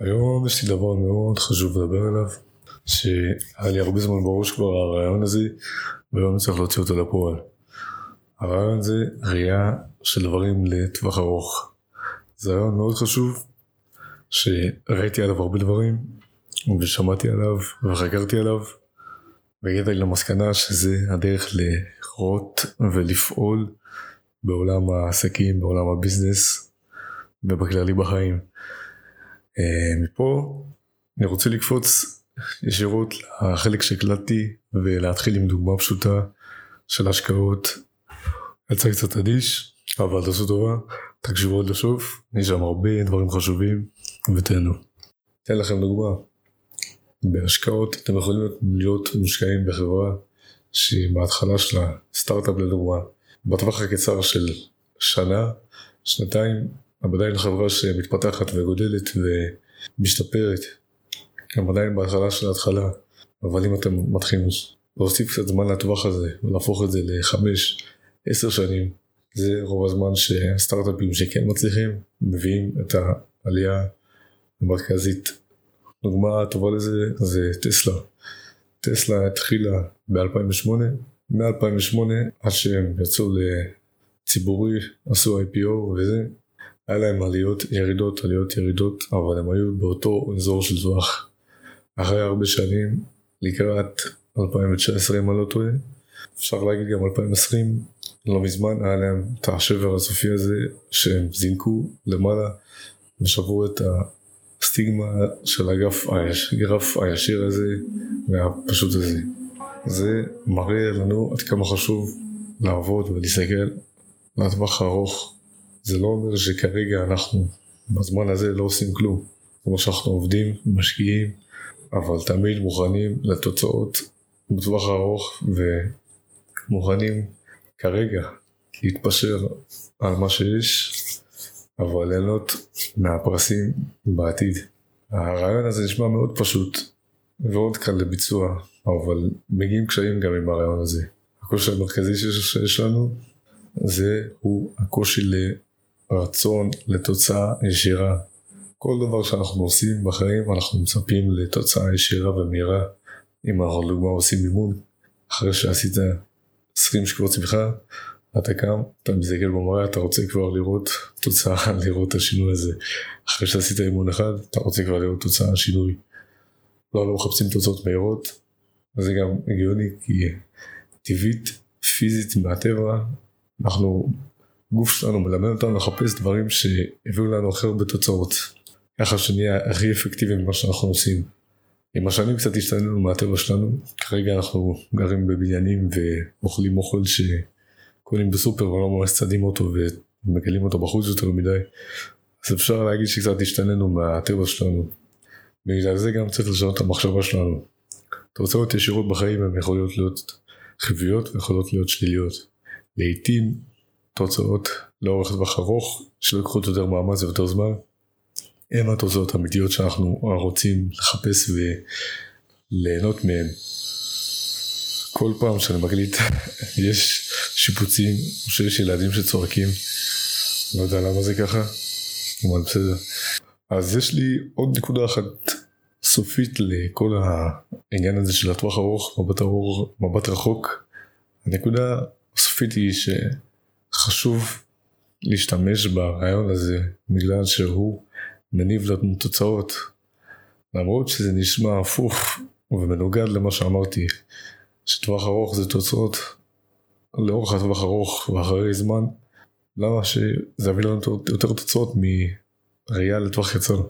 היום יש לי דבר מאוד חשוב לדבר עליו, שהיה לי הרבה זמן בראש כבר הרעיון הזה, והיום צריך להוציא אותו לפועל. הרעיון הזה ראייה של דברים לטווח ארוך. זה רעיון מאוד חשוב, שראיתי עליו הרבה דברים, ושמעתי עליו, וחקרתי עליו, והגעתי למסקנה שזה הדרך לראות ולפעול בעולם העסקים, בעולם הביזנס, ובכללי בחיים. אה, מפה אני רוצה לקפוץ ישירות לחלק שהקלטתי ולהתחיל עם דוגמה פשוטה של השקעות. יצא קצת אדיש, אבל תעשו טובה, תקשיבו עד לסוף, יש שם הרבה דברים חשובים ותהנו. אתן לכם דוגמה. בהשקעות אתם יכולים להיות מושקעים בחברה שהיא בהתחלה שלה סטארט-אפ לדוגמה, בטווח הקצר של שנה, שנתיים, אבל עדיין חברה שמתפתחת וגודלת ומשתפרת. גם עדיין בהתחלה של ההתחלה, אבל אם אתם מתחילים להוסיף קצת זמן לטווח הזה ולהפוך את זה לחמש, עשר שנים, זה רוב הזמן שהסטארט-אפים שכן מצליחים מביאים את העלייה המרכזית. דוגמה טובה לזה זה טסלה. טסלה התחילה ב-2008, מ-2008 עד שהם יצאו לציבורי, עשו IPO וזה, היה להם עליות ירידות, עליות ירידות, אבל הם היו באותו אזור של טווח. אחרי הרבה שנים, לקראת 2019 אם אני לא טועה, אפשר להגיד גם 2020, לא מזמן היה להם את השבר הסופי הזה שהם זינקו למעלה ושברו את הסטיגמה של הגרף, הגרף הישיר הזה והפשוט הזה. זה מראה לנו עד כמה חשוב לעבוד ולהסתכל לטווח הארוך זה לא אומר שכרגע אנחנו בזמן הזה לא עושים כלום. כמו שאנחנו עובדים, משקיעים, אבל תמיד מוכנים לתוצאות בטווח הארוך ומוכנים כרגע להתפשר על מה שיש, אבל ליהנות מהפרסים בעתיד. הרעיון הזה נשמע מאוד פשוט ועוד קל לביצוע, אבל מגיעים קשיים גם עם הרעיון הזה. הקושי המרכזי שיש לנו זה הוא הקושי רצון לתוצאה ישירה. כל דבר שאנחנו עושים בחיים אנחנו מצפים לתוצאה ישירה ומהירה. אם אנחנו לדוגמה עושים אימון, אחרי שעשית 20 שכבות צמיחה, אתה קם, אתה מסתכל במראה, אתה רוצה כבר לראות תוצאה, לראות את השינוי הזה. אחרי שעשית אימון אחד, אתה רוצה כבר לראות תוצאה, שינוי. לא, לא מחפשים תוצאות מהירות, וזה גם הגיוני כי טבעית, פיזית מהטבע, אנחנו הגוף שלנו מלמד אותנו לחפש דברים שהביאו לנו הכי הרבה תוצאות. ככה שנהיה הכי אפקטיבי ממה שאנחנו עושים. עם השנים קצת השתננו מהטבע שלנו, כרגע אנחנו גרים בבניינים ואוכלים אוכל שקונים בסופר ולא ממש צדים אותו ומגלים אותו בחוץ יותר מדי. אז אפשר להגיד שקצת השתננו מהטבע שלנו. בגלל זה גם צריך לשנות את המחשבה שלנו. תוצאות ישירות בחיים הן יכולות להיות חיוביות ויכולות להיות שליליות. לעיתים תוצאות לאורך טווח ארוך שלקחו יותר מאמץ ויותר זמן. הם התוצאות האמיתיות שאנחנו רוצים לחפש וליהנות מהן. כל פעם שאני מקליט יש שיפוצים או שיש ילדים שצועקים. לא יודע למה זה ככה אבל בסדר. אז יש לי עוד נקודה אחת סופית לכל העניין הזה של הטווח ארוך מבט ארוך מבט רחוק. הנקודה הסופית היא ש... חשוב להשתמש ברעיון הזה בגלל שהוא מניב לנו תוצאות. למרות שזה נשמע הפוך ומנוגד למה שאמרתי שטווח ארוך זה תוצאות. לאורך הטווח ארוך ואחרי זמן למה שזה יביא לנו יותר תוצאות מראייה לטווח קצר.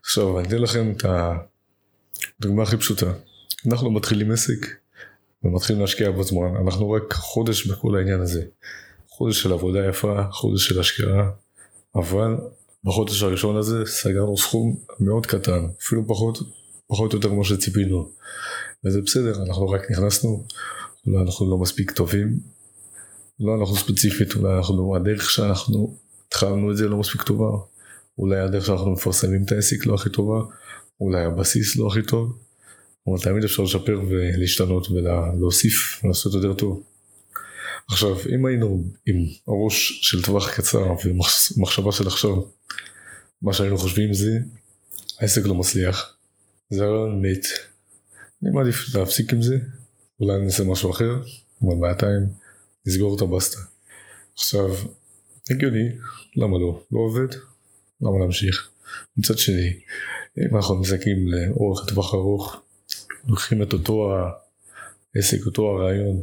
עכשיו אני אתן לכם את הדוגמה הכי פשוטה. אנחנו מתחילים עסק ומתחילים להשקיע בזמן אנחנו רק חודש בכל העניין הזה חודש של עבודה יפה, חודש של השקעה, אבל בחודש הראשון הזה סגרנו סכום מאוד קטן, אפילו פחות, פחות או יותר כמו שציפינו. וזה בסדר, אנחנו רק נכנסנו, אולי אנחנו לא מספיק טובים, לא אנחנו ספציפית, אולי אנחנו, הדרך שאנחנו התחלנו את זה לא מספיק טובה, אולי הדרך שאנחנו מפרסמים את העסק לא הכי טובה, אולי הבסיס לא הכי טוב, אבל תמיד אפשר לשפר ולהשתנות ולהוסיף ולעשות יותר טוב. עכשיו אם היינו עם הראש של טווח קצר ומחשבה של עכשיו מה שהיינו חושבים זה העסק לא מצליח. זה הרעיון מת. אני מעדיף להפסיק עם זה, אולי אני אעשה משהו אחר, אבל בינתיים נסגור את הבסטה. עכשיו, הגיוני, למה לא? לא עובד? למה להמשיך? מצד שני, אם אנחנו מסתכלים לאורך הטווח ארוך, לוקחים את אותו העסק, אותו הרעיון,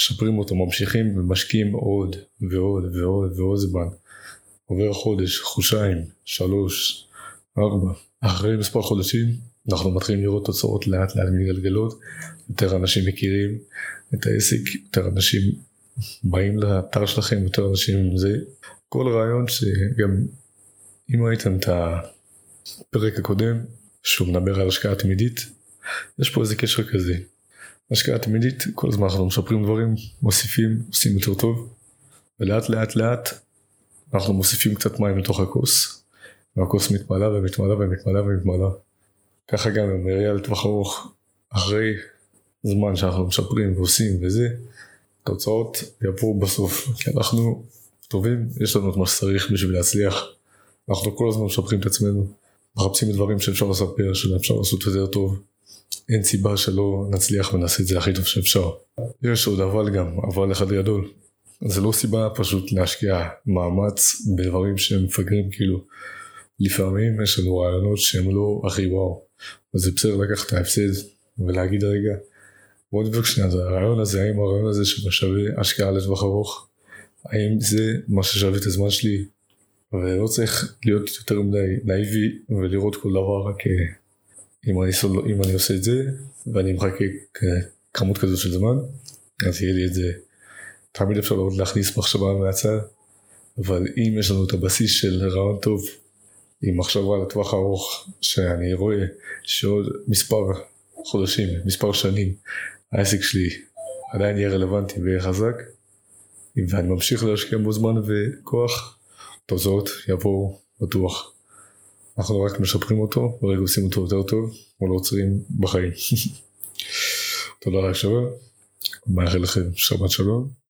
משפרים אותו, ממשיכים ומשקיעים עוד ועוד ועוד ועוד זמן. עובר חודש, חודשיים, שלוש, ארבע. אחרי מספר חודשים אנחנו מתחילים לראות תוצאות לאט לאט מתגלגלות, יותר אנשים מכירים את העסק, יותר אנשים באים לאתר שלכם, יותר אנשים עם זה. כל רעיון שגם אם ראיתם את הפרק הקודם, שהוא מדבר על השקעה תמידית, יש פה איזה קשר כזה. השקעה תמידית, כל הזמן אנחנו משפרים דברים, מוסיפים, עושים יותר טוב, ולאט לאט לאט אנחנו מוסיפים קצת מים לתוך הכוס, והכוס מתמלאה ומתמלאה ומתמלאה ומתמלאה. ככה גם בראייה לטווח ארוך, אחרי זמן שאנחנו משפרים ועושים וזה, תוצאות יבואו בסוף, כי אנחנו טובים, יש לנו את מה שצריך בשביל להצליח, אנחנו כל הזמן משפרים את עצמנו, מחפשים דברים שאפשר לספר, שאפשר לעשות יותר טוב, אין סיבה שלא נצליח ונעשה את זה הכי טוב שאפשר. יש עוד אבל גם, אבל אחד גדול. זה לא סיבה פשוט להשקיע מאמץ בדברים שהם מפגרים כאילו. לפעמים יש לנו רעיונות שהם לא הכי וואו. אז זה בסדר לקחת את ההפסד ולהגיד רגע בוא נדבר שנייה, הרעיון הזה, האם הרעיון הזה שווה השקעה לטווח ארוך, האם זה מה ששווה את הזמן שלי, ולא צריך להיות יותר מדי נאיבי ולראות כל דבר רק אם אני, סול, אם אני עושה את זה ואני מחכה כמות כזאת של זמן, אז יהיה לי את זה. תמיד אפשר עוד להכניס מחשבה מהצד, אבל אם יש לנו את הבסיס של רעיון טוב, עם מחשבה לטווח ארוך, שאני רואה שעוד מספר חודשים, מספר שנים, העסק שלי עדיין יהיה רלוונטי ויהיה חזק, ואני ממשיך להשקיע בו זמן וכוח, תוצאות יבואו בטוח. אנחנו רק משפרים אותו, ורגע עושים אותו יותר טוב, או לא עוצרים בחיים. תודה על ההקשבה, מאחל לכם שבת שלום.